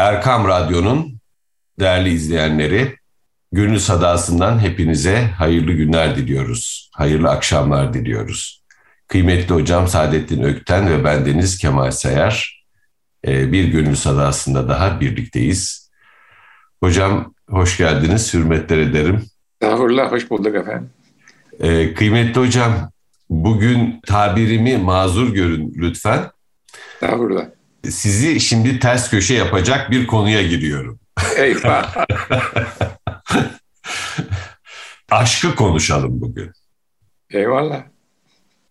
Erkam Radyo'nun değerli izleyenleri, Gönül Sadası'ndan hepinize hayırlı günler diliyoruz. Hayırlı akşamlar diliyoruz. Kıymetli hocam Saadettin Ökten ve bendeniz Kemal Sayar e, bir Gönül Sadası'nda daha birlikteyiz. Hocam hoş geldiniz, hürmetler ederim. Estağfurullah, hoş bulduk efendim. E, kıymetli hocam, bugün tabirimi mazur görün lütfen. Estağfurullah sizi şimdi ters köşe yapacak bir konuya giriyorum. Eyvah. Aşkı konuşalım bugün. Eyvallah.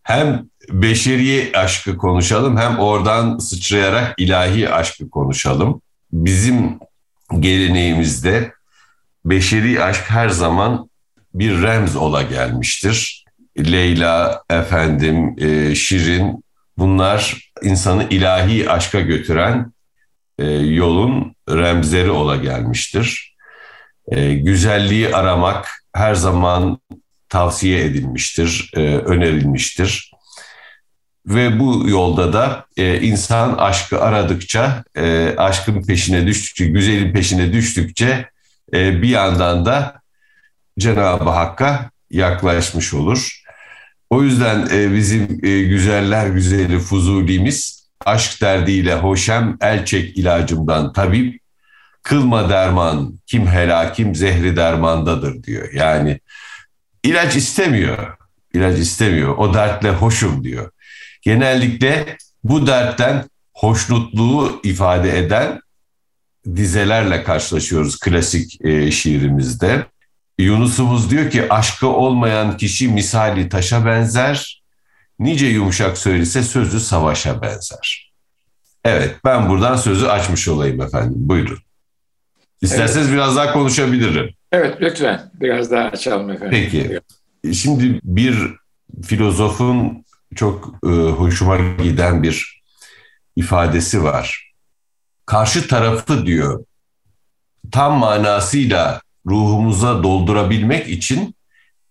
Hem beşeri aşkı konuşalım hem oradan sıçrayarak ilahi aşkı konuşalım. Bizim geleneğimizde beşeri aşk her zaman bir remz ola gelmiştir. Leyla, efendim, e, Şirin bunlar insanı ilahi aşka götüren e, yolun remzleri ola gelmiştir. E, güzelliği aramak her zaman tavsiye edilmiştir, e, önerilmiştir. Ve bu yolda da insan aşkı aradıkça, aşkın peşine düştükçe, güzelin peşine düştükçe bir yandan da Cenab-ı Hakk'a yaklaşmış olur. O yüzden e, bizim e, güzeller güzeli Fuzuli'miz aşk derdiyle hoşem el çek ilacımdan tabip kılma derman kim helakim zehri dermandadır diyor. Yani ilaç istemiyor. İlaç istemiyor. O dertle hoşum diyor. Genellikle bu dertten hoşnutluğu ifade eden dizelerle karşılaşıyoruz klasik e, şiirimizde. Yunus'umuz diyor ki aşkı olmayan kişi misali taşa benzer, nice yumuşak söylese sözü savaşa benzer. Evet ben buradan sözü açmış olayım efendim buyurun. İsterseniz evet. biraz daha konuşabilirim. Evet lütfen biraz daha açalım efendim. Peki. Şimdi bir filozofun çok e, hoşuma giden bir ifadesi var. Karşı tarafı diyor tam manasıyla ruhumuza doldurabilmek için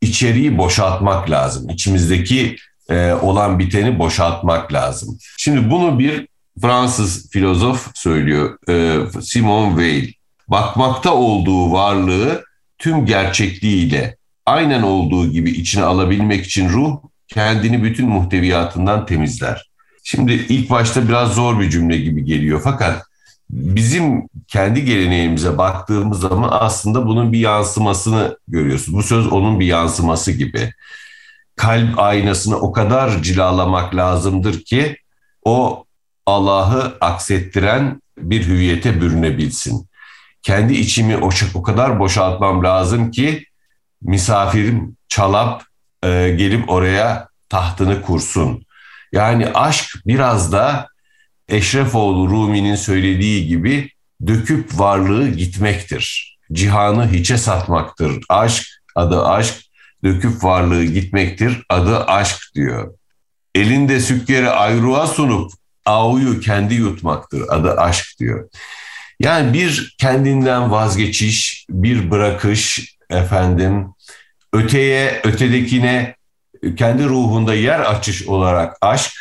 içeriği boşaltmak lazım. İçimizdeki e, olan biteni boşaltmak lazım. Şimdi bunu bir Fransız filozof söylüyor, e, Simon Weil. Bakmakta olduğu varlığı tüm gerçekliğiyle aynen olduğu gibi içine alabilmek için ruh kendini bütün muhteviyatından temizler. Şimdi ilk başta biraz zor bir cümle gibi geliyor fakat bizim kendi geleneğimize baktığımız zaman aslında bunun bir yansımasını görüyorsun. Bu söz onun bir yansıması gibi. Kalp aynasını o kadar cilalamak lazımdır ki o Allah'ı aksettiren bir hüviyete bürünebilsin. Kendi içimi o, kadar boşaltmam lazım ki misafirim çalap e, gelip oraya tahtını kursun. Yani aşk biraz da Eşrefoğlu Rumi'nin söylediği gibi döküp varlığı gitmektir. Cihanı hiçe satmaktır. Aşk, adı aşk, döküp varlığı gitmektir. Adı aşk diyor. Elinde sükkeri ayruğa sunup avuyu kendi yutmaktır. Adı aşk diyor. Yani bir kendinden vazgeçiş, bir bırakış efendim, öteye, ötedekine kendi ruhunda yer açış olarak aşk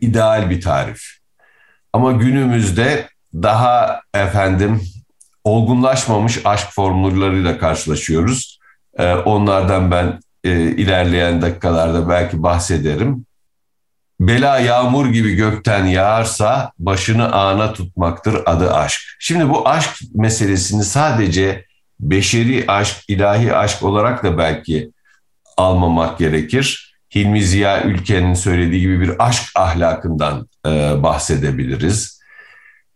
ideal bir tarif. Ama günümüzde daha efendim olgunlaşmamış aşk formülleriyla karşılaşıyoruz. Ee, onlardan ben e, ilerleyen dakikalarda belki bahsederim. Bela yağmur gibi gökten yağarsa başını ana tutmaktır adı aşk. Şimdi bu aşk meselesini sadece beşeri aşk, ilahi aşk olarak da belki almamak gerekir. Hilmi Ziya Ülken'in söylediği gibi bir aşk ahlakından e, bahsedebiliriz.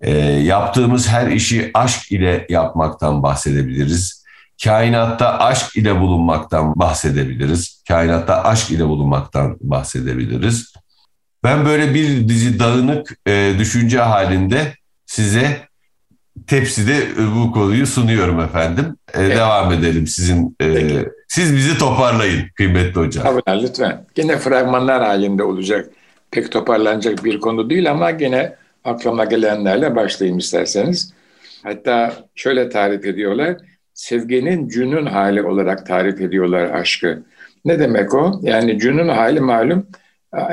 E, yaptığımız her işi aşk ile yapmaktan bahsedebiliriz. Kainatta aşk ile bulunmaktan bahsedebiliriz. Kainatta aşk ile bulunmaktan bahsedebiliriz. Ben böyle bir dizi dağınık e, düşünce halinde size tepside bu konuyu sunuyorum efendim. Ee, evet. Devam edelim sizin. E, siz bizi toparlayın kıymetli hocam. Tabii lütfen. Gene fragmanlar halinde olacak. Pek toparlanacak bir konu değil ama gene aklıma gelenlerle başlayayım isterseniz. Hatta şöyle tarif ediyorlar. Sevginin cünün hali olarak tarif ediyorlar aşkı. Ne demek o? Yani cünün hali malum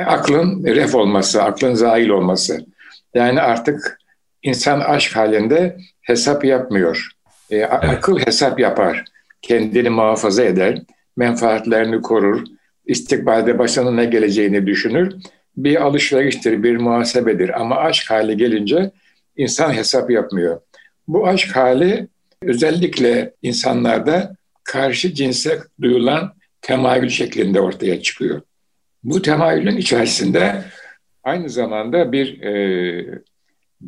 aklın ref olması, aklın zahil olması. Yani artık insan aşk halinde hesap yapmıyor. E, evet. Akıl hesap yapar. Kendini muhafaza eder. Menfaatlerini korur. İstikbalde başına ne geleceğini düşünür. Bir alışveriştir, bir muhasebedir. Ama aşk hali gelince insan hesap yapmıyor. Bu aşk hali özellikle insanlarda karşı cinse duyulan temayül şeklinde ortaya çıkıyor. Bu temayülün içerisinde aynı zamanda bir e,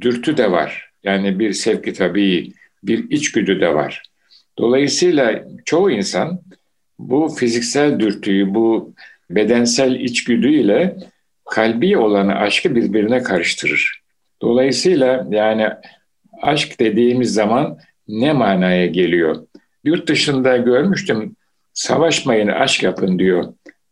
dürtü de var. Yani bir sevki tabii, bir içgüdü de var. Dolayısıyla çoğu insan bu fiziksel dürtüyü, bu bedensel içgüdüyle kalbi olanı aşkı birbirine karıştırır. Dolayısıyla yani aşk dediğimiz zaman ne manaya geliyor? Yurt dışında görmüştüm, savaşmayın aşk yapın diyor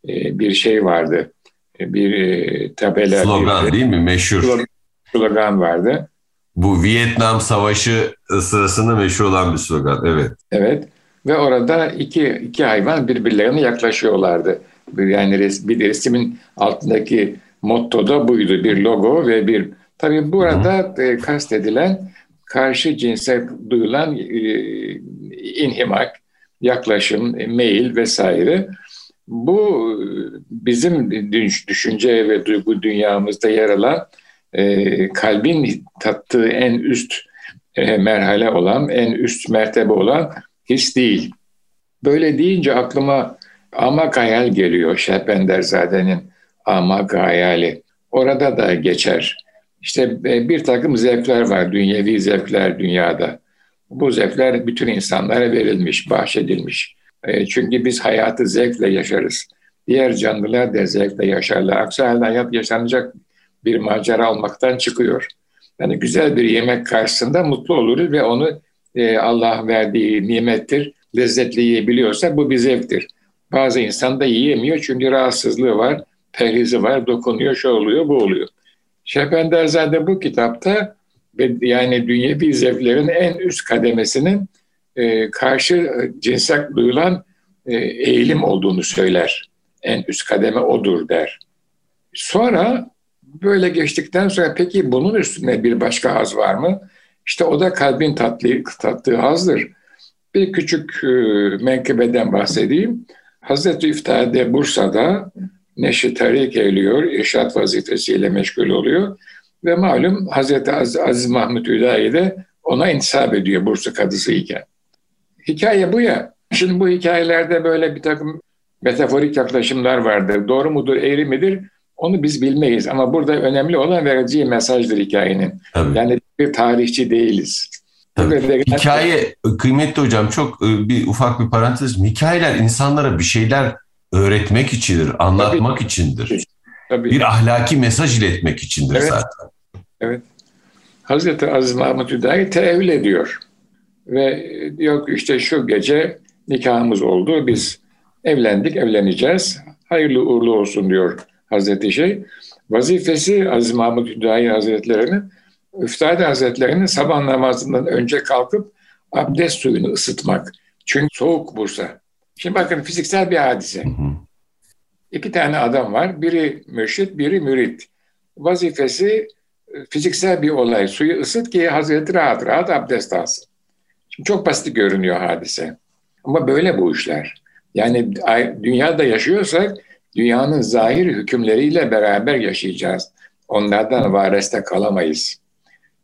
ee, bir şey vardı. Ee, bir e, tabela. Slogan bir, değil mi? Meşhur. Slogan vardı. Bu Vietnam Savaşı sırasında meşhur olan bir slogan. Evet. Evet. Ve orada iki, iki hayvan birbirlerine yaklaşıyorlardı. Yani res, bir resmin altındaki motto da buydu. Bir logo ve bir... Tabii burada e, kastedilen karşı cinse duyulan e, inhimak, yaklaşım, meyil vesaire. Bu bizim düşünce ve duygu dünyamızda yer alan e, kalbin tattığı en üst e, merhale olan, en üst mertebe olan his değil. Böyle deyince aklıma Amak Hayal geliyor Şehbenderzade'nin Amak Hayali. Orada da geçer. İşte e, bir takım zevkler var, dünyevi zevkler dünyada. Bu zevkler bütün insanlara verilmiş, bahşedilmiş. E, çünkü biz hayatı zevkle yaşarız. Diğer canlılar da zevkle yaşarlar. Aksi halde hayat yaşanacak bir macera olmaktan çıkıyor. Yani güzel bir yemek karşısında mutlu oluruz ve onu e, Allah verdiği nimettir. Lezzetli yiyebiliyorsa bu bir zevktir. Bazı insan da yiyemiyor çünkü rahatsızlığı var, perhizi var, dokunuyor, şu oluyor, bu oluyor. Şehbenderzade bu kitapta yani dünyevi zevklerin en üst kademesinin e, karşı cinsel duyulan e, eğilim olduğunu söyler. En üst kademe odur der. Sonra böyle geçtikten sonra peki bunun üstünde bir başka haz var mı? İşte o da kalbin tatlı, tattığı hazdır. Bir küçük e, menkıbeden bahsedeyim. Hazreti İftihade Bursa'da Neşi Tarik eğiliyor, irşat vazifesiyle meşgul oluyor. Ve malum Hazreti Az Aziz Mahmut Hüdayi de ona intisap ediyor Bursa kadısı iken. Hikaye bu ya. Şimdi bu hikayelerde böyle bir takım metaforik yaklaşımlar vardır. Doğru mudur, eğri midir? Onu biz bilmeyiz. Ama burada önemli olan vereceği mesajdır hikayenin. Tabii. Yani bir tarihçi değiliz. Tabii. Hikaye, kıymetli hocam çok e, bir ufak bir parantez. Hikayeler insanlara bir şeyler öğretmek içindir, anlatmak Tabii. içindir. Tabii. Bir ahlaki mesaj iletmek içindir evet. zaten. Evet. Hazreti Aziz Mahmut Hüdayi tevil ediyor. Ve yok işte şu gece nikahımız oldu, biz evlendik, evleneceğiz. Hayırlı uğurlu olsun diyor Hazreti Şey. Vazifesi Aziz Mahmut Hüdayi Hazretleri'nin Üftade Hazretleri'nin sabah namazından önce kalkıp abdest suyunu ısıtmak. Çünkü soğuk Bursa. Şimdi bakın fiziksel bir hadise. Hı hı. İki tane adam var. Biri mürşit, biri mürit. Vazifesi e, fiziksel bir olay. Suyu ısıt ki Hazreti rahat rahat abdest alsın. Şimdi çok basit görünüyor hadise. Ama böyle bu işler. Yani dünyada yaşıyorsak dünyanın zahir hükümleriyle beraber yaşayacağız. Onlardan vareste kalamayız.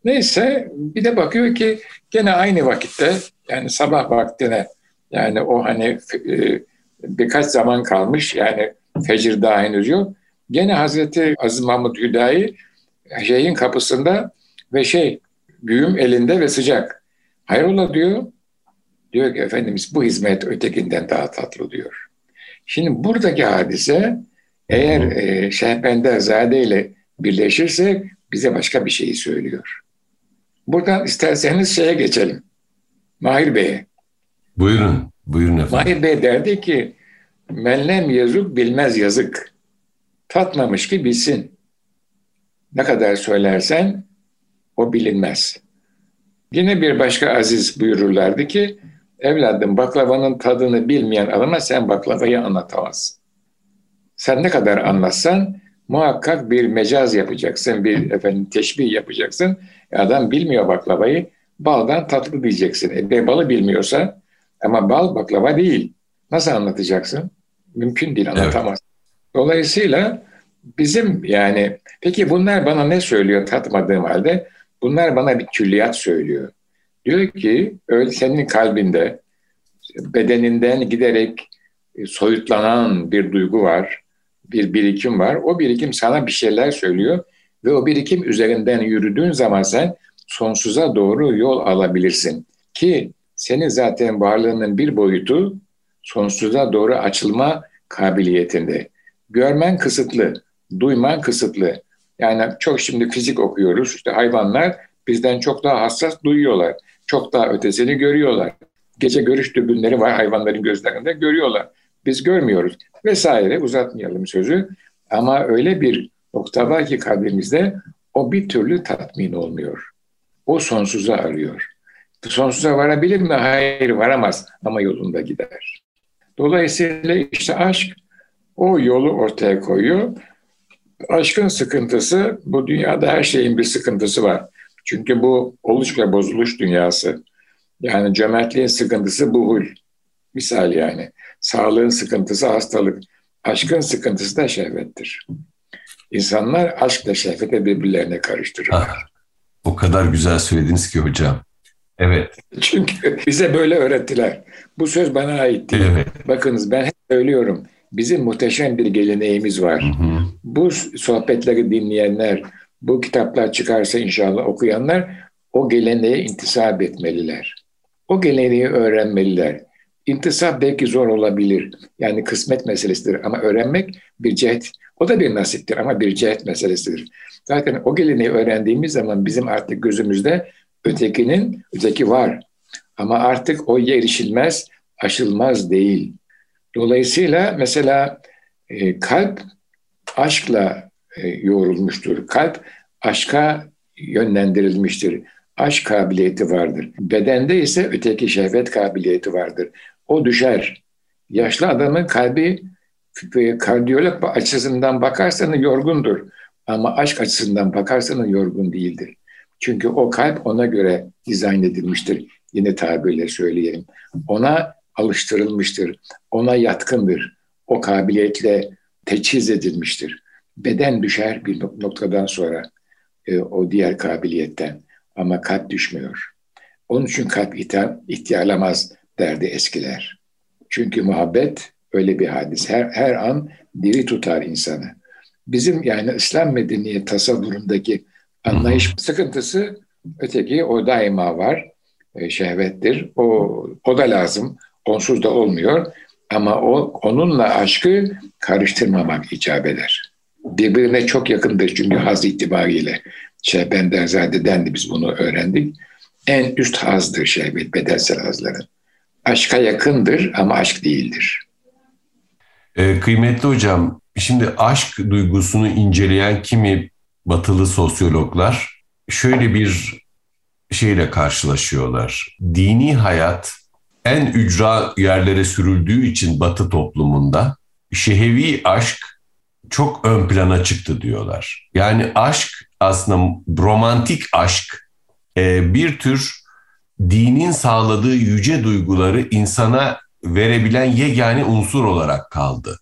Neyse bir de bakıyor ki gene aynı vakitte yani sabah vaktine yani o hani e, birkaç zaman kalmış yani fecir daha henüz yok. Gene Hazreti Aziz Mahmud Hüdayi şeyin kapısında ve şey güğüm elinde ve sıcak. Hayrola diyor. Diyor ki Efendimiz bu hizmet ötekinden daha tatlı diyor. Şimdi buradaki hadise eğer e, Şehbenderzade ile birleşirse bize başka bir şeyi söylüyor. Buradan isterseniz şeye geçelim. Mahir Bey'e. Buyurun, buyurun efendim. Mahir Bey derdi ki, menlem yazık bilmez yazık. Tatmamış ki bilsin. Ne kadar söylersen o bilinmez. Yine bir başka aziz buyururlardı ki, evladım baklavanın tadını bilmeyen adama sen baklavayı anlatamazsın. Sen ne kadar anlatsan muhakkak bir mecaz yapacaksın, bir efendim teşbih yapacaksın. Adam bilmiyor baklavayı, baldan tatlı diyeceksin. E, balı bilmiyorsa ama bal baklava değil. Nasıl anlatacaksın? Mümkün değil, anlatamaz. Evet. Dolayısıyla bizim yani peki bunlar bana ne söylüyor tatmadığım halde? Bunlar bana bir külliyat söylüyor. Diyor ki öyle senin kalbinde bedeninden giderek e, soyutlanan bir duygu var, bir birikim var. O birikim sana bir şeyler söylüyor ve o birikim üzerinden yürüdüğün zaman sen sonsuza doğru yol alabilirsin. Ki senin zaten varlığının bir boyutu sonsuza doğru açılma kabiliyetinde. Görmen kısıtlı, duyman kısıtlı. Yani çok şimdi fizik okuyoruz. İşte hayvanlar bizden çok daha hassas duyuyorlar. Çok daha ötesini görüyorlar. Gece görüş dürbünleri var hayvanların gözlerinde görüyorlar. Biz görmüyoruz vesaire uzatmayalım sözü. Ama öyle bir nokta var ki kalbimizde o bir türlü tatmin olmuyor. O sonsuza arıyor. Sonsuza varabilir mi? Hayır varamaz ama yolunda gider. Dolayısıyla işte aşk o yolu ortaya koyuyor. Aşkın sıkıntısı bu dünyada her şeyin bir sıkıntısı var. Çünkü bu oluş ve bozuluş dünyası. Yani cömertliğin sıkıntısı buhul. Misal yani. Sağlığın sıkıntısı hastalık. Aşkın sıkıntısı da şehvettir. İnsanlar aşkla şehvete birbirlerine karıştırırlar. Ah, o kadar güzel söylediniz ki hocam. Evet. Çünkü bize böyle öğrettiler. Bu söz bana ait değil. Evet. Bakınız ben hep söylüyorum. Bizim muhteşem bir geleneğimiz var. Hı hı. Bu sohbetleri dinleyenler, bu kitaplar çıkarsa inşallah okuyanlar o geleneğe intisap etmeliler. O geleneği öğrenmeliler. İntisap belki zor olabilir. Yani kısmet meselesidir ama öğrenmek bir cehet. O da bir nasiptir ama bir cehet meselesidir. Zaten o geleneği öğrendiğimiz zaman bizim artık gözümüzde ötekinin, öteki var. Ama artık o erişilmez, aşılmaz değil. Dolayısıyla mesela e, kalp aşkla e, yoğrulmuştur. Kalp aşka yönlendirilmiştir. Aşk kabiliyeti vardır. Bedende ise öteki şehvet kabiliyeti vardır. O düşer. Yaşlı adamın kalbi kardiyolog açısından bakarsanız yorgundur. Ama aşk açısından bakarsanız yorgun değildir. Çünkü o kalp ona göre dizayn edilmiştir. Yine tabirle söyleyelim. Ona alıştırılmıştır. Ona yatkındır. O kabiliyetle teçhiz edilmiştir. Beden düşer bir noktadan sonra e, o diğer kabiliyetten. Ama kalp düşmüyor. Onun için kalp ihtiyarlamaz derdi eskiler. Çünkü muhabbet öyle bir hadis. Her, her an diri tutar insanı. Bizim yani İslam medeniyet tasavvurundaki anlayış sıkıntısı öteki o daima var. E, şehvettir. O, o da lazım. Onsuz da olmuyor. Ama o onunla aşkı karıştırmamak icap eder. Birbirine çok yakındır çünkü haz itibariyle. Şey Benderzade'den de biz bunu öğrendik. En üst hazdır şehvet bedensel hazların. Aşka yakındır ama aşk değildir. Ee, kıymetli hocam, şimdi aşk duygusunu inceleyen kimi batılı sosyologlar şöyle bir şeyle karşılaşıyorlar. Dini hayat en ücra yerlere sürüldüğü için batı toplumunda şehevi aşk çok ön plana çıktı diyorlar. Yani aşk aslında romantik aşk e, bir tür dinin sağladığı yüce duyguları insana verebilen yegane unsur olarak kaldı.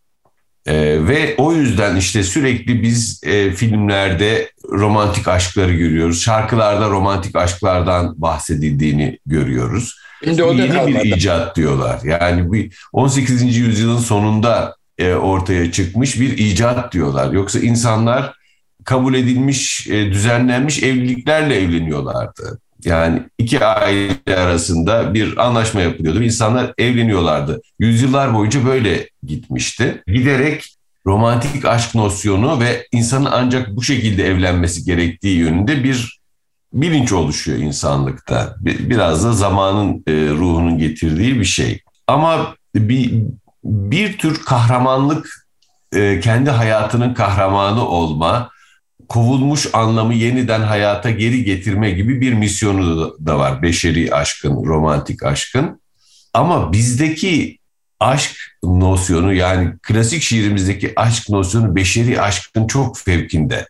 Ee, ve o yüzden işte sürekli biz e, filmlerde romantik aşkları görüyoruz. Şarkılarda romantik aşklardan bahsedildiğini görüyoruz. Şimdi o Yeni bir icat diyorlar. Yani bir 18. yüzyılın sonunda e, ortaya çıkmış bir icat diyorlar. Yoksa insanlar kabul edilmiş, e, düzenlenmiş evliliklerle evleniyorlardı. Yani iki aile arasında bir anlaşma yapılıyordu. İnsanlar evleniyorlardı. Yüzyıllar boyunca böyle gitmişti. Giderek romantik aşk nosyonu ve insanın ancak bu şekilde evlenmesi gerektiği yönünde bir bilinç oluşuyor insanlıkta. Biraz da zamanın e, ruhunun getirdiği bir şey. Ama bir, bir tür kahramanlık, e, kendi hayatının kahramanı olma, kovulmuş anlamı yeniden hayata geri getirme gibi bir misyonu da var beşeri aşkın, romantik aşkın. Ama bizdeki aşk nosyonu yani klasik şiirimizdeki aşk nosyonu beşeri aşkın çok fevkinde.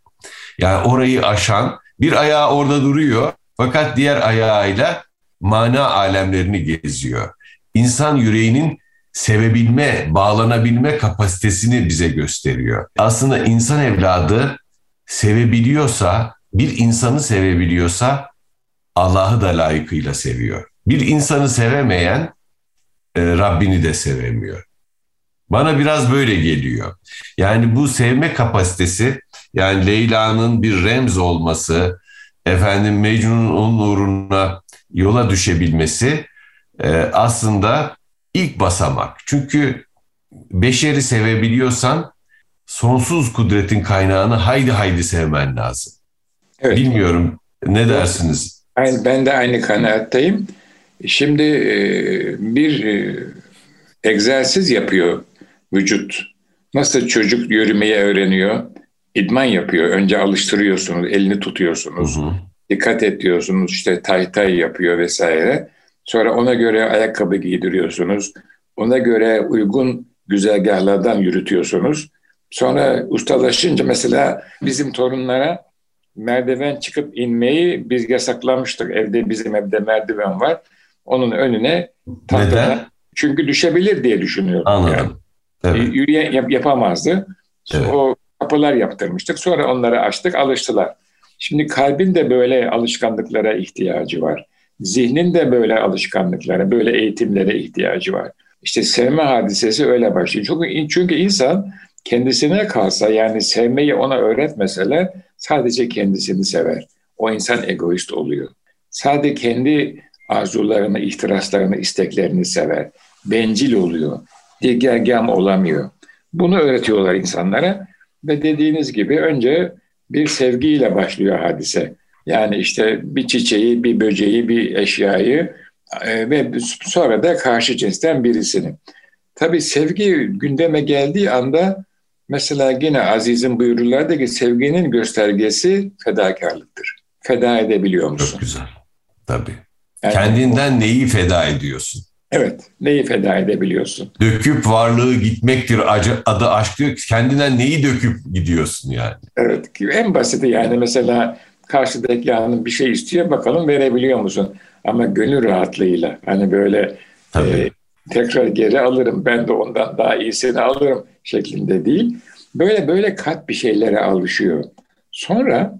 Yani orayı aşan bir ayağı orada duruyor fakat diğer ayağıyla mana alemlerini geziyor. İnsan yüreğinin sevebilme, bağlanabilme kapasitesini bize gösteriyor. Aslında insan evladı sevebiliyorsa, bir insanı sevebiliyorsa Allah'ı da layıkıyla seviyor. Bir insanı sevemeyen e, Rabbini de sevemiyor. Bana biraz böyle geliyor. Yani bu sevme kapasitesi yani Leyla'nın bir remz olması, efendim Mecnun'un onun uğruna yola düşebilmesi e, aslında ilk basamak. Çünkü beşeri sevebiliyorsan sonsuz kudretin kaynağını haydi haydi sevmen lazım. Evet. Bilmiyorum ne dersiniz? Ben de aynı kanaattayım. Şimdi e, bir e, egzersiz yapıyor vücut. Nasıl çocuk yürümeyi öğreniyor? İdman yapıyor. Önce alıştırıyorsunuz, elini tutuyorsunuz. Hı hı. Dikkat ediyorsunuz, işte tay tay yapıyor vesaire. Sonra ona göre ayakkabı giydiriyorsunuz. Ona göre uygun güzergahlardan yürütüyorsunuz. Sonra ustalaşınca mesela bizim torunlara merdiven çıkıp inmeyi biz yasaklamıştık. Evde bizim evde merdiven var. Onun önüne tahtadan. Çünkü düşebilir diye düşünüyordum. Anladım. Yani. Evet. Yürüyen yap, yapamazdı. Evet. O kapılar yaptırmıştık. Sonra onları açtık, alıştılar. Şimdi kalbin de böyle alışkanlıklara ihtiyacı var. Zihnin de böyle alışkanlıklara, böyle eğitimlere ihtiyacı var. İşte sevme hadisesi öyle başlıyor. Çünkü, çünkü insan kendisine kalsa yani sevmeyi ona öğretmeseler sadece kendisini sever. O insan egoist oluyor. Sadece kendi arzularını, ihtiraslarını, isteklerini sever. Bencil oluyor. Digergam olamıyor. Bunu öğretiyorlar insanlara ve dediğiniz gibi önce bir sevgiyle başlıyor hadise. Yani işte bir çiçeği, bir böceği, bir eşyayı e, ve sonra da karşı cinsten birisini. Tabii sevgi gündeme geldiği anda mesela yine Aziz'in buyururlardı ki sevginin göstergesi fedakarlıktır. Feda edebiliyor musun? Çok güzel. Tabii. Yani, Kendinden neyi feda ediyorsun? Evet, neyi feda edebiliyorsun? Döküp varlığı gitmektir adı aşk diyor. Kendinden neyi döküp gidiyorsun yani? Evet, en basiti yani mesela karşıdaki yanın bir şey istiyor bakalım verebiliyor musun? Ama gönül rahatlığıyla hani böyle e, tekrar geri alırım ben de ondan daha iyisini alırım şeklinde değil. Böyle böyle kat bir şeylere alışıyor. Sonra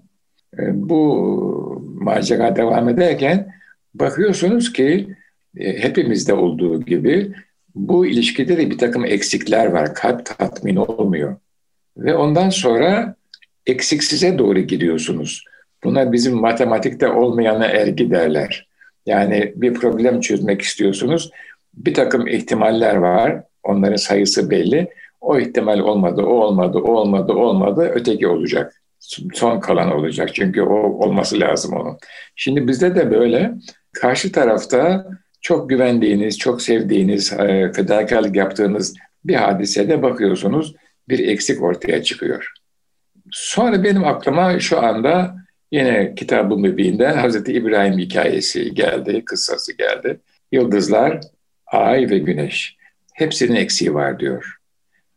e, bu macera devam ederken bakıyorsunuz ki e, hepimizde olduğu gibi bu ilişkide de bir takım eksikler var. Kalp tatmin olmuyor. Ve ondan sonra eksiksize doğru gidiyorsunuz. Buna bizim matematikte olmayana ergi derler. Yani bir problem çözmek istiyorsunuz. Bir takım ihtimaller var. Onların sayısı belli. O ihtimal olmadı, o olmadı, o olmadı, olmadı. Öteki olacak. Son kalan olacak. Çünkü o olması lazım onun. Şimdi bizde de böyle. Karşı tarafta çok güvendiğiniz, çok sevdiğiniz, e, fedakarlık yaptığınız bir hadisede bakıyorsunuz bir eksik ortaya çıkıyor. Sonra benim aklıma şu anda yine kitabın mübiğinden Hazreti İbrahim hikayesi geldi, kıssası geldi. Yıldızlar, ay ve güneş hepsinin eksiği var diyor.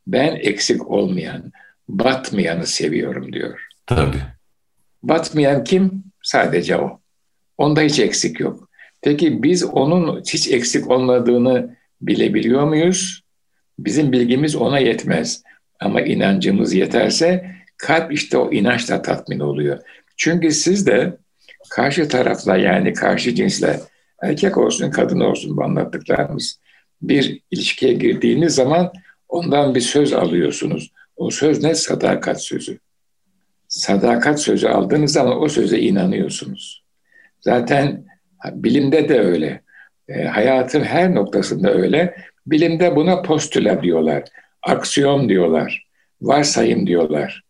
Ben eksik olmayan, batmayanı seviyorum diyor. Tabii. Batmayan kim? Sadece o. Onda hiç eksik yok. Peki biz onun hiç eksik olmadığını bilebiliyor muyuz? Bizim bilgimiz ona yetmez. Ama inancımız yeterse kalp işte o inançla tatmin oluyor. Çünkü siz de karşı tarafla yani karşı cinsle erkek olsun kadın olsun bu anlattıklarımız bir ilişkiye girdiğiniz zaman ondan bir söz alıyorsunuz. O söz ne? Sadakat sözü. Sadakat sözü aldığınız zaman o söze inanıyorsunuz. Zaten Bilimde de öyle. E, hayatın her noktasında öyle. Bilimde buna postüle diyorlar. Aksiyon diyorlar. Varsayım diyorlar.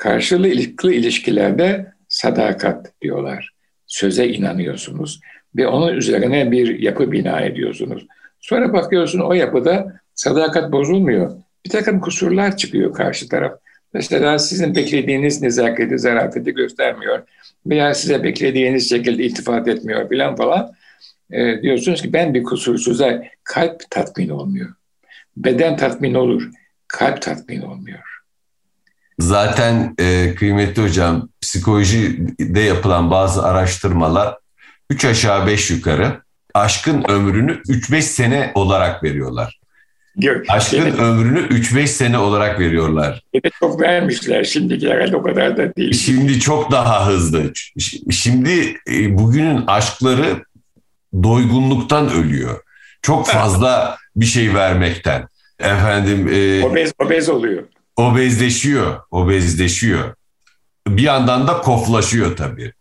Karşılıklı ilişkilerde sadakat diyorlar. Söze inanıyorsunuz ve onun üzerine bir yapı bina ediyorsunuz. Sonra bakıyorsun o yapıda sadakat bozulmuyor. Bir takım kusurlar çıkıyor karşı taraf. Mesela sizin beklediğiniz nezaketi, zarafeti göstermiyor veya size beklediğiniz şekilde iltifat etmiyor falan falan. E, diyorsunuz ki ben bir kusursuza kalp tatmin olmuyor. Beden tatmin olur, kalp tatmin olmuyor. Zaten e, kıymetli hocam psikolojide yapılan bazı araştırmalar 3 aşağı 5 yukarı aşkın ömrünü 3-5 sene olarak veriyorlar. Yok, Aşkın evet. ömrünü 3-5 sene olarak veriyorlar. Evet çok vermişler. Şimdiki herhalde o kadar da değil. Şimdi çok daha hızlı. Şimdi e, bugünün aşkları doygunluktan ölüyor. Çok fazla bir şey vermekten. Efendim e, obez obez oluyor. Obezleşiyor, obezleşiyor. Bir yandan da koflaşıyor tabii.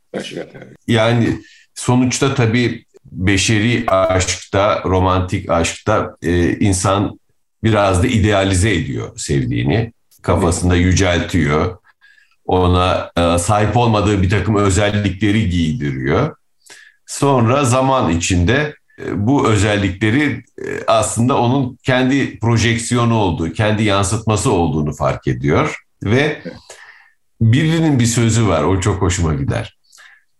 Yani sonuçta tabii beşeri aşkta, romantik aşkta e, insan biraz da idealize ediyor sevdiğini. Kafasında yüceltiyor. Ona e, sahip olmadığı bir takım özellikleri giydiriyor. Sonra zaman içinde bu özellikleri e, aslında onun kendi projeksiyonu olduğu, kendi yansıtması olduğunu fark ediyor. Ve birinin bir sözü var, o çok hoşuma gider.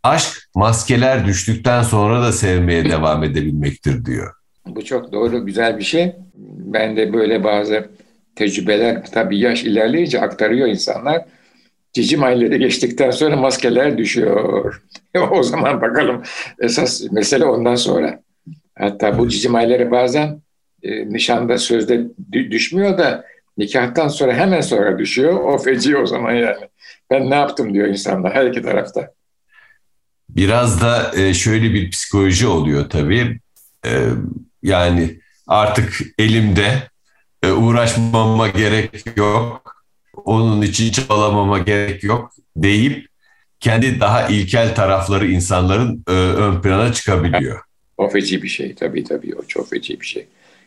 Aşk maskeler düştükten sonra da sevmeye devam edebilmektir diyor. Bu çok doğru, güzel bir şey. Ben de böyle bazı tecrübeler tabii yaş ilerleyince aktarıyor insanlar. Cicim ayları geçtikten sonra maskeler düşüyor. o zaman bakalım esas mesele ondan sonra. Hatta bu cicim ayları bazen e, nişanda sözde düşmüyor da nikahtan sonra hemen sonra düşüyor. O feci o zaman yani. Ben ne yaptım diyor insanlar her iki tarafta. Biraz da e, şöyle bir psikoloji oluyor tabii. E, yani artık elimde e, uğraşmama gerek yok. Onun için çabalamama gerek yok deyip kendi daha ilkel tarafları insanların ön plana çıkabiliyor. O feci bir şey tabii tabii o çok feci bir şey.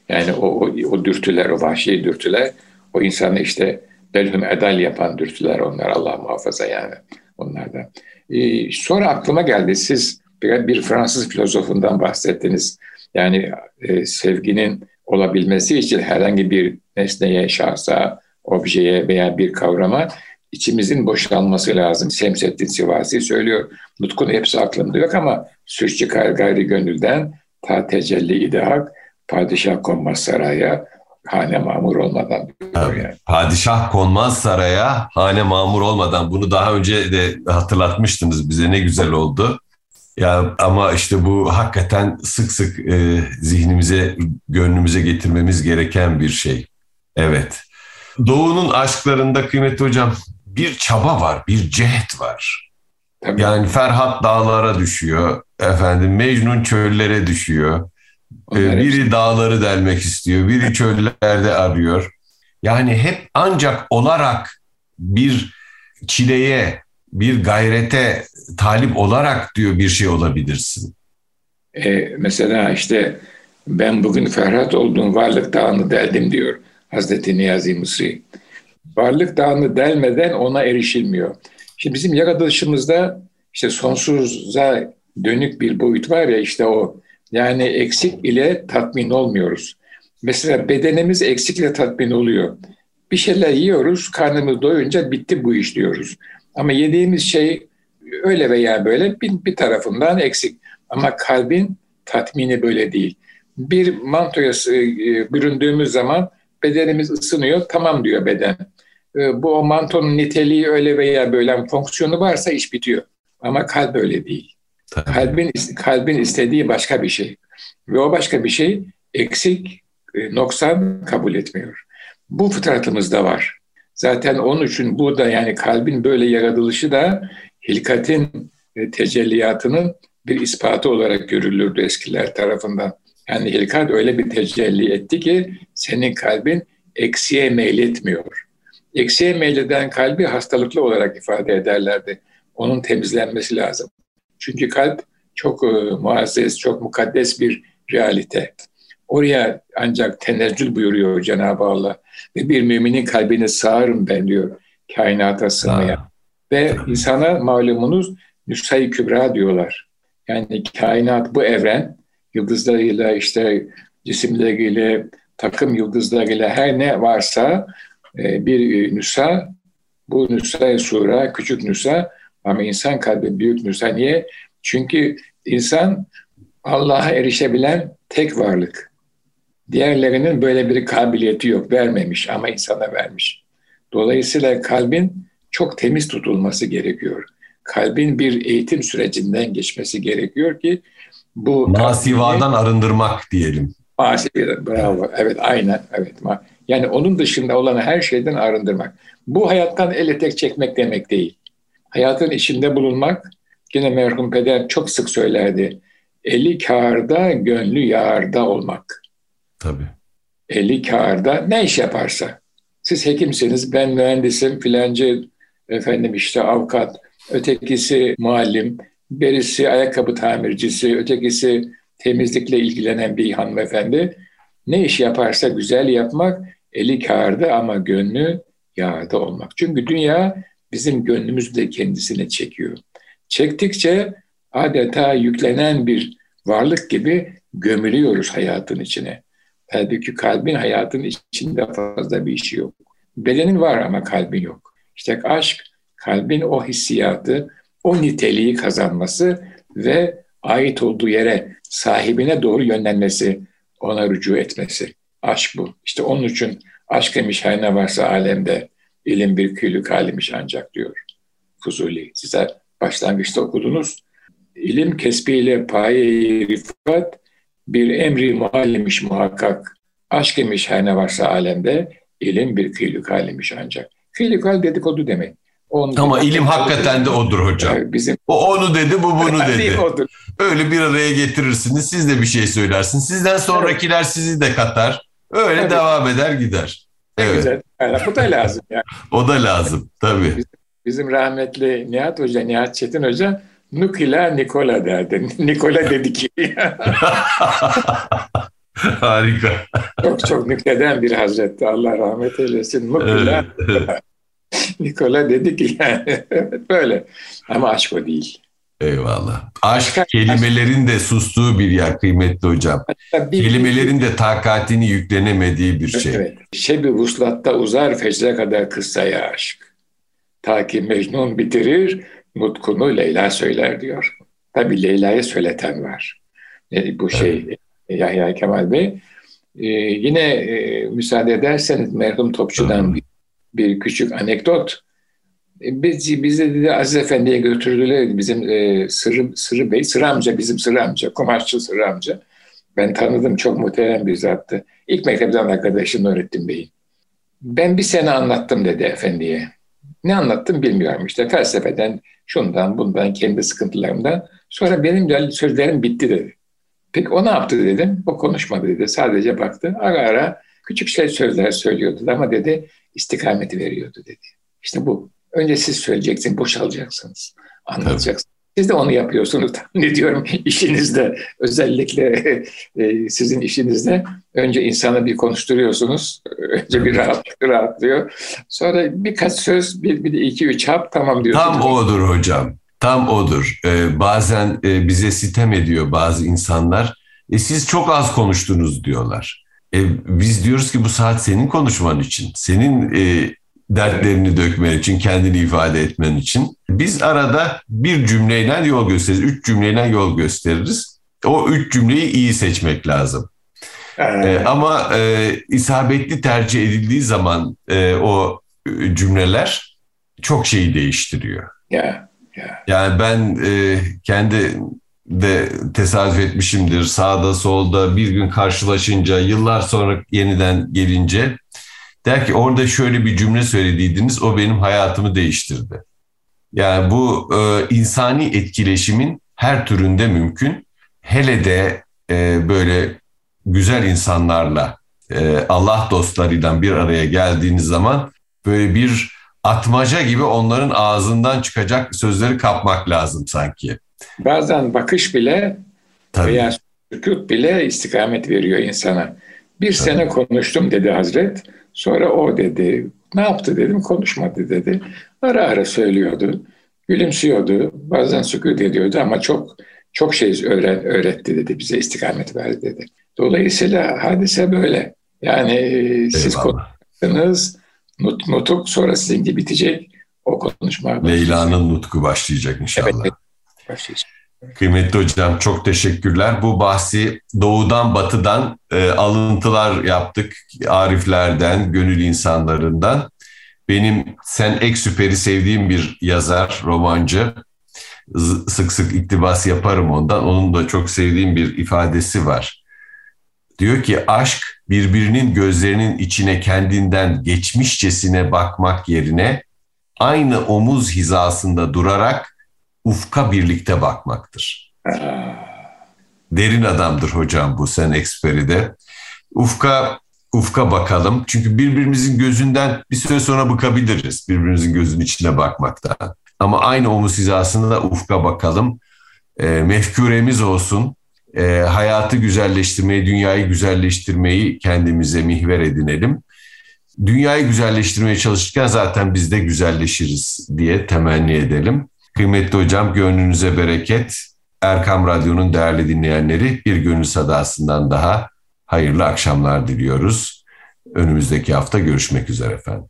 Yani o, o, o dürtüler, o vahşi dürtüler o insanı işte belhum edal yapan dürtüler onlar Allah muhafaza yani onlardan. Ee, sonra aklıma geldi siz bir, bir Fransız filozofundan bahsettiniz. Yani e, sevginin olabilmesi için herhangi bir nesneye, şahsa, objeye veya bir kavrama içimizin boşalması lazım. Semsettin Sivasi söylüyor. Nutkun hepsi aklımda yok ama süç çıkar gayri gönülden ta tecelli idehak padişah konmaz saraya hane mamur olmadan yani. Padişah konmaz saraya hane mamur olmadan bunu daha önce de hatırlatmıştınız bize ne güzel oldu. Ya ama işte bu hakikaten sık sık e, zihnimize, gönlümüze getirmemiz gereken bir şey. Evet. Doğu'nun aşklarında kıymetli hocam bir çaba var, bir cehet var. Tabii. Yani Ferhat dağlara düşüyor, efendim Mecnun çöllere düşüyor. Ee, biri dağları delmek istiyor, biri çöllerde arıyor. Yani hep ancak olarak bir çileye, bir gayrete talip olarak diyor bir şey olabilirsin. Ee, mesela işte ben bugün Ferhat olduğum varlık dağını deldim diyor Hazreti Niyazi Mısri varlık dağını delmeden ona erişilmiyor. Şimdi bizim yaratılışımızda işte sonsuza dönük bir boyut var ya işte o yani eksik ile tatmin olmuyoruz. Mesela bedenimiz eksikle tatmin oluyor. Bir şeyler yiyoruz, karnımız doyunca bitti bu iş diyoruz. Ama yediğimiz şey öyle veya böyle bir, bir tarafından eksik. Ama kalbin tatmini böyle değil. Bir mantoya e, büründüğümüz zaman bedenimiz ısınıyor, tamam diyor beden. Ee, bu o mantonun niteliği öyle veya böyle fonksiyonu varsa iş bitiyor. Ama kalp öyle değil. Tabii. Kalbin kalbin istediği başka bir şey. Ve o başka bir şey eksik, e, noksan kabul etmiyor. Bu fıtratımızda var. Zaten onun için bu da yani kalbin böyle yaratılışı da hilkatin e, tecelliyatının bir ispatı olarak görülürdü eskiler tarafından. Yani hilkat öyle bir tecelli etti ki senin kalbin eksiye meyletmiyor. Eksiye meyleden kalbi hastalıklı olarak ifade ederlerdi. Onun temizlenmesi lazım. Çünkü kalp çok e, muazzez, çok mukaddes bir realite. Oraya ancak tenezzül buyuruyor Cenab-ı Allah. Ve bir müminin kalbini sağarım ben diyor kainata sığmaya. Ve insana malumunuz nüshay kübra diyorlar. Yani kainat bu evren yıldızlarıyla işte cisimleriyle takım yıldızlarıyla her ne varsa bir nüsa, bu nüsa sura, küçük nüsa ama insan kalbi büyük nüsa. Niye? Çünkü insan Allah'a erişebilen tek varlık. Diğerlerinin böyle bir kabiliyeti yok, vermemiş ama insana vermiş. Dolayısıyla kalbin çok temiz tutulması gerekiyor. Kalbin bir eğitim sürecinden geçmesi gerekiyor ki bu masivadan arındırmak diyelim. Masivadan bravo. Evet aynen evet. Yani onun dışında olan her şeyden arındırmak. Bu hayattan el etek çekmek demek değil. Hayatın içinde bulunmak yine merhum peder çok sık söylerdi. Eli kârda, gönlü yağarda olmak. Tabii. Eli kârda ne iş yaparsa. Siz hekimsiniz, ben mühendisim, filancı efendim işte avukat, ötekisi muallim, birisi ayakkabı tamircisi, ötekisi temizlikle ilgilenen bir hanımefendi. Ne iş yaparsa güzel yapmak, eli kârda ama gönlü yağda olmak. Çünkü dünya bizim gönlümüzü de kendisine çekiyor. Çektikçe adeta yüklenen bir varlık gibi gömülüyoruz hayatın içine. Halbuki kalbin hayatın içinde fazla bir işi yok. Bedenin var ama kalbin yok. İşte aşk kalbin o hissiyatı, o niteliği kazanması ve ait olduğu yere sahibine doğru yönlenmesi, ona rücu etmesi. Aşk bu. İşte onun için aşk emiş her ne varsa alemde ilim bir küllük halimiş ancak diyor Fuzuli. Size başlangıçta okudunuz. İlim kesbiyle paye rifat bir emri muhallimiş muhakkak. Aşk emiş her ne varsa alemde ilim bir küllük halimiş ancak. Küllük hal dedikodu demek. Onu Ama ilim hakikaten de odur hocam. Yani bizim o onu dedi, bu bunu dedi. odur. Öyle bir araya getirirsiniz. Siz de bir şey söylersiniz. Sizden sonrakiler evet. sizi de katar. Öyle evet. devam eder gider. Ne evet. güzel. Yani bu da lazım yani. o da lazım tabii. Bizim, bizim rahmetli Nihat Hoca, Nihat Çetin Hoca Nukila Nikola derdi. Nikola dedi ki. Harika. Çok çok nükleden bir hazretti. Allah rahmet eylesin. Nukila. Evet. Nikola dedi ki yani böyle. Ama aşk o değil. Eyvallah. Aşk kelimelerin de sustuğu bir yer kıymetli hocam. Bir, kelimelerin de takatini yüklenemediği bir şey. Evet. Şebi vuslatta uzar fecre kadar kıssaya aşk. Ta ki Mecnun bitirir, nutkunu Leyla söyler diyor. Tabi Leyla'ya söyleten var. E, bu şey evet. Yahya Kemal Bey. Ee, yine e, müsaade ederseniz merhum Topçu'dan bir bir küçük anekdot. E, biz, bizi dedi Aziz Efendi'ye götürdüler. Bizim e, Sırrı, Sırrı Bey, Sırrı amca bizim Sırrı amca, kumaşçı Sırrı amca. Ben tanıdım, çok muhterem bir zattı. İlk mektepten arkadaşım Nurettin Bey'in. Ben bir sene anlattım dedi efendiye. Ne anlattım bilmiyorum işte felsefeden, şundan, bundan, kendi sıkıntılarımdan. Sonra benim sözlerim bitti dedi. Peki o ne yaptı dedim. O konuşmadı dedi. Sadece baktı. Ara ara küçük şey sözler söylüyordu ama dedi istikameti veriyordu dedi. İşte bu. Önce siz söyleyeceksiniz, boşalacaksınız, anlatacaksınız. Tabii. Siz de onu yapıyorsunuz. Ne diyorum işinizde özellikle e, sizin işinizde önce insana bir konuşturuyorsunuz. Önce bir rahat, rahatlıyor. Sonra birkaç söz bir, bir iki üç hap tamam diyorsunuz. Tam odur hocam. Tam odur. Ee, bazen e, bize sitem ediyor bazı insanlar. E, siz çok az konuştunuz diyorlar. E, biz diyoruz ki bu saat senin konuşman için, senin e, dertlerini dökmen için, kendini ifade etmen için. Biz arada bir cümleyle yol gösteririz, üç cümleyle yol gösteririz. O üç cümleyi iyi seçmek lazım. Ee, ama e, isabetli tercih edildiği zaman e, o cümleler çok şeyi değiştiriyor. Yeah, yeah. Yani ben e, kendi de tesadüf etmişimdir. Sağda solda bir gün karşılaşınca yıllar sonra yeniden gelince der ki orada şöyle bir cümle söylediydiniz o benim hayatımı değiştirdi. Yani bu e, insani etkileşimin her türünde mümkün. Hele de e, böyle güzel insanlarla e, Allah dostlarıyla bir araya geldiğiniz zaman böyle bir atmaca gibi onların ağzından çıkacak sözleri kapmak lazım sanki. Bazen bakış bile Tabii. veya sükut bile istikamet veriyor insana. Bir Tabii. sene konuştum dedi Hazret. Sonra o dedi. Ne yaptı dedim konuşmadı dedi. Ara ara söylüyordu. Gülümsüyordu. Bazen sükut ediyordu ama çok çok şey öğren, öğretti dedi. Bize istikamet verdi dedi. Dolayısıyla hadise böyle. Yani Eyvallah. siz konuştunuz. Nut, nutuk sonra sizinki bitecek. O konuşma. Leyla'nın nutku başlayacak inşallah. Evet, başlayacak. Kıymetli hocam çok teşekkürler. Bu bahsi doğudan batıdan e, alıntılar yaptık. Ariflerden, gönül insanlarından. Benim Sen Eksüper'i sevdiğim bir yazar, romancı. Sık sık iktibas yaparım ondan. Onun da çok sevdiğim bir ifadesi var. Diyor ki aşk birbirinin gözlerinin içine kendinden geçmişçesine bakmak yerine aynı omuz hizasında durarak ufka birlikte bakmaktır. Derin adamdır hocam bu sen eksperi de. Ufka ufka bakalım. Çünkü birbirimizin gözünden bir süre sonra bıkabiliriz. Birbirimizin gözünün içine bakmakta. Ama aynı omuz hizasında ufka bakalım. E, mefkuremiz olsun. E, hayatı güzelleştirmeyi, dünyayı güzelleştirmeyi kendimize mihver edinelim. Dünyayı güzelleştirmeye çalışırken zaten biz de güzelleşiriz diye temenni edelim. Kıymetli hocam gönlünüze bereket. Erkam Radyo'nun değerli dinleyenleri bir gönül sadasından daha hayırlı akşamlar diliyoruz. Önümüzdeki hafta görüşmek üzere efendim.